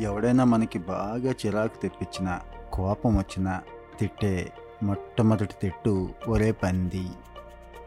ఎవడైనా మనకి బాగా చిరాకు తెప్పించిన కోపం వచ్చిన తిట్టే మొట్టమొదటి తిట్టు ఒరే పంది.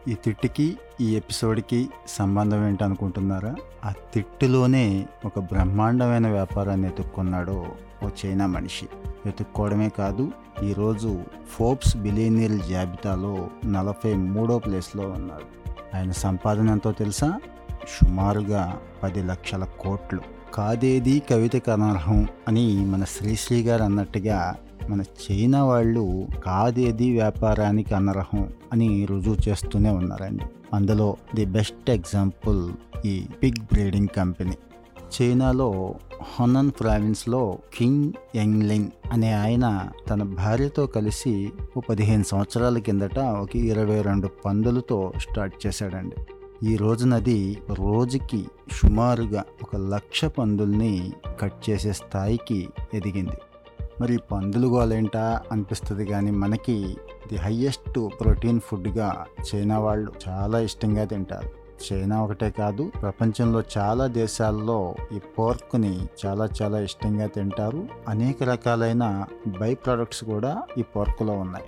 ఈ తిట్టుకి ఈ ఎపిసోడ్కి సంబంధం ఏంటనుకుంటున్నారా? ఆ తిట్టులోనే ఒక బ్రహ్మాండమైన వ్యాపారాన్ని ఎత్తుక్కున్నాడు ఓ చైనా మనిషి. వెతుక్కోవడమే కాదు ఈరోజు ఫోర్బ్స్ బిలియనీర్ జాబితాలో నలభై మూడో ప్లేస్లో ఉన్నాడు. ఆయన సంపాదన ఎంతో తెలుసా? సుమారుగా పది లక్షల కోట్లు. కాదేది కవితకు అనర్హం అని మన శ్రీశ్రీ గారు అన్నట్టుగా మన చైనా వాళ్ళు కాదేది వ్యాపారానికి అనర్హం అని రుజువు చేస్తూనే ఉన్నారండి. అందులో ది బెస్ట్ ఎగ్జాంపుల్ ఈ పిగ్ బ్రీడింగ్ కంపెనీ. చైనాలో హొనన్ ప్రావిన్స్లో కింగ్ యంగ్లింగ్ అనే ఆయన తన భార్యతో కలిసి ఓ పదిహేను సంవత్సరాల కిందట ఒక ఇరవై రెండు పందులతో స్టార్ట్ చేశాడండి. ఈ రోజునది రోజుకి సుమారుగా ఒక లక్ష పందుల్ని కట్ చేసే స్థాయికి ఎదిగింది. మరి పందులు గోలేంటా అనిపిస్తుంది కానీ మనకి ది హయ్యెస్ట్ ప్రోటీన్ ఫుడ్గా చైనా వాళ్ళు చాలా ఇష్టంగా తింటారు. చైనా ఒకటే కాదు ప్రపంచంలో చాలా దేశాల్లో ఈ పోర్క్ని చాలా చాలా ఇష్టంగా తింటారు. అనేక రకాలైన బై ప్రొడక్ట్స్ కూడా ఈ పోర్క్లో ఉన్నాయి.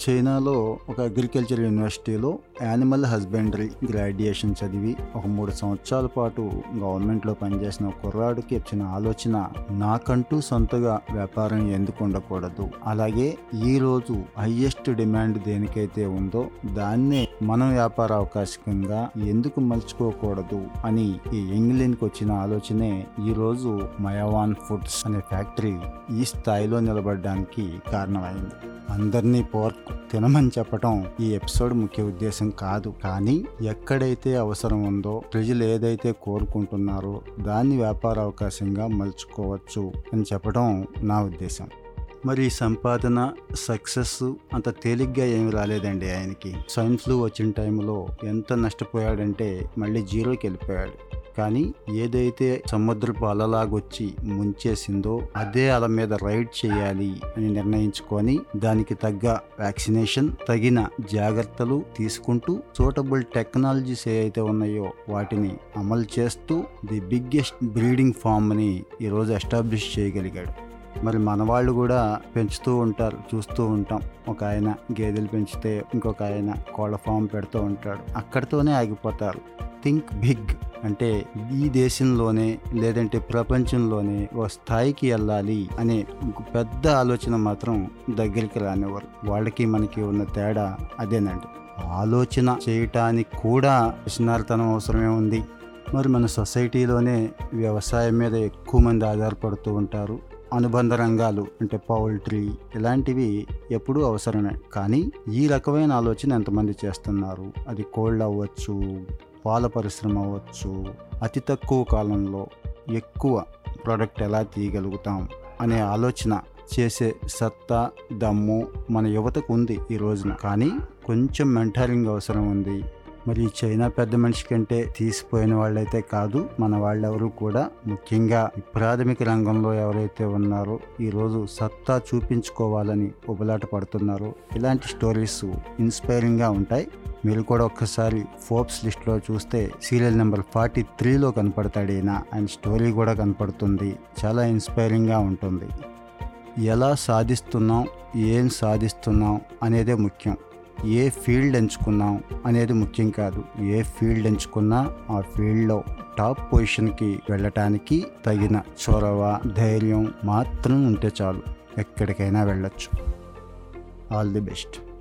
చైనాలో ఒక అగ్రికల్చర్ యూనివర్సిటీలో యానిమల్ హస్బెండరీ గ్రాడ్యుయేషన్ చదివి ఒక మూడు సంవత్సరాల పాటు గవర్నమెంట్లో పనిచేసిన ఒక కుర్రాడికి వచ్చిన ఆలోచన నాకంటూ సొంతగా వ్యాపారం ఎందుకు ఉండకూడదు? అలాగే ఈ రోజు హయ్యెస్ట్ డిమాండ్ దేనికైతే ఉందో దాన్నే మనం వ్యాపార అవకాశంగా ఎందుకు మలుచుకోకూడదు అని ఈ ఇంగ్లాండ్కి వచ్చిన ఆలోచనే ఈరోజు మయవాన్ మయావాన్ ఫుడ్స్ అనే ఫ్యాక్టరీ ఈ స్థాయిలో నిలబడడానికి కారణమైంది. అందరినీ పోర్క్ తినమని చెప్పటం ఈ ఎపిసోడ్ ముఖ్య ఉద్దేశం కాదు. కానీ ఎక్కడైతే అవసరం ఉందో ప్రజలు ఏదైతే కోరుకుంటున్నారో దాన్ని వ్యాపార అవకాశంగా మలుచుకోవచ్చు అని చెప్పడం నా ఉద్దేశం. మరి సంపాదన సక్సెస్ అంత తేలిగ్గా ఏమి రాలేదండి ఆయనకి. స్వైన్ ఫ్లూ వచ్చిన టైంలో ఎంత నష్టపోయాడంటే మళ్ళీ జీరోకి వెళ్ళిపోయాడు. కానీ ఏదైతే సముద్రపు అలలాగొచ్చి ముంచేసిందో అదే అల మీద రైడ్ చేయాలి అని నిర్ణయించుకొని దానికి తగ్గ వ్యాక్సినేషన్ తగిన జాగ్రత్తలు తీసుకుంటూ సూటబుల్ టెక్నాలజీస్ ఏవైతే ఉన్నాయో వాటిని అమలు చేస్తూ ది బిగ్గెస్ట్ బ్రీడింగ్ ఫామ్ని ఈరోజు ఎస్టాబ్లిష్ చేయగలిగాడు. మరి మన వాళ్ళు కూడా పెంచుతూ ఉంటారు చూస్తూ ఉంటాం. ఒక ఆయన గేదెలు పెంచితే ఇంకొక ఆయన కోళ్ళ ఫామ్ పెడుతూ ఉంటాడు. అక్కడితోనే ఆగిపోతారు. Think big. అంటే ఈ దేశంలోనే లేదంటే ప్రపంచంలోనే ఓ స్థాయికి వెళ్ళాలి అనే ఒక పెద్ద ఆలోచన మాత్రం దగ్గరికి రానివ్వరు. వాళ్ళకి మనకి ఉన్న తేడా అదేనండి. ఆలోచన చేయటానికి కూడా విషనార్తనం అవసరమే ఉంది. మరి మన సొసైటీలోనే వ్యవసాయం మీద ఎక్కువ మంది ఆధారపడుతూ ఉంటారు. అనుబంధ రంగాలు అంటే పౌల్ట్రీ ఇలాంటివి ఎప్పుడూ అవసరమే. కానీ ఈ రకమైన ఆలోచన ఎంతమంది చేస్తున్నారు? అది కోళ్ళు అవ్వచ్చు పాల పరిశ్రమ అవ్వచ్చు. అతి తక్కువ కాలంలో ఎక్కువ ప్రోడక్ట్ ఎలా తీయగలుగుతాం అనే ఆలోచన చేసే సత్తా దమ్ము మన యువతకు ఉంది ఈ రోజున. కానీ కొంచెం మెంటరింగ్ అవసరం ఉంది. మరి చైనా పెద్ద మనిషి కంటే తీసిపోయిన వాళ్ళైతే కాదు మన వాళ్ళెవరూ కూడా. ముఖ్యంగా ప్రాథమిక రంగంలో ఎవరైతే ఉన్నారో ఈరోజు సత్తా చూపించుకోవాలని ఉబలాట పడుతున్నారో. ఇలాంటి స్టోరీస్ ఇన్స్పైరింగ్గా ఉంటాయి. మీరు కూడా ఒక్కసారి ఫోర్బ్స్ లిస్ట్లో చూస్తే సీరియల్ నెంబర్ ఫార్టీ త్రీలో కనపడతాడు ఈయన. ఆయన స్టోరీ కూడా కనపడుతుంది. చాలా ఇన్స్పైరింగ్గా ఉంటుంది. ఎలా సాధిస్తున్నాం? ఏం సాధిస్తున్నాం? అనేదే ముఖ్యం. ఏ ఫీల్డ్ ఎంచుకున్నాం అనేది ముఖ్యం కాదు. ఏ ఫీల్డ్ ఎంచుకున్నా ఆ ఫీల్డ్లో టాప్ పొజిషన్కి వెళ్ళటానికి తగిన చొరవ ధైర్యం మాత్రం ఉంటే చాలు. ఎక్కడికైనా వెళ్ళొచ్చు. All the best.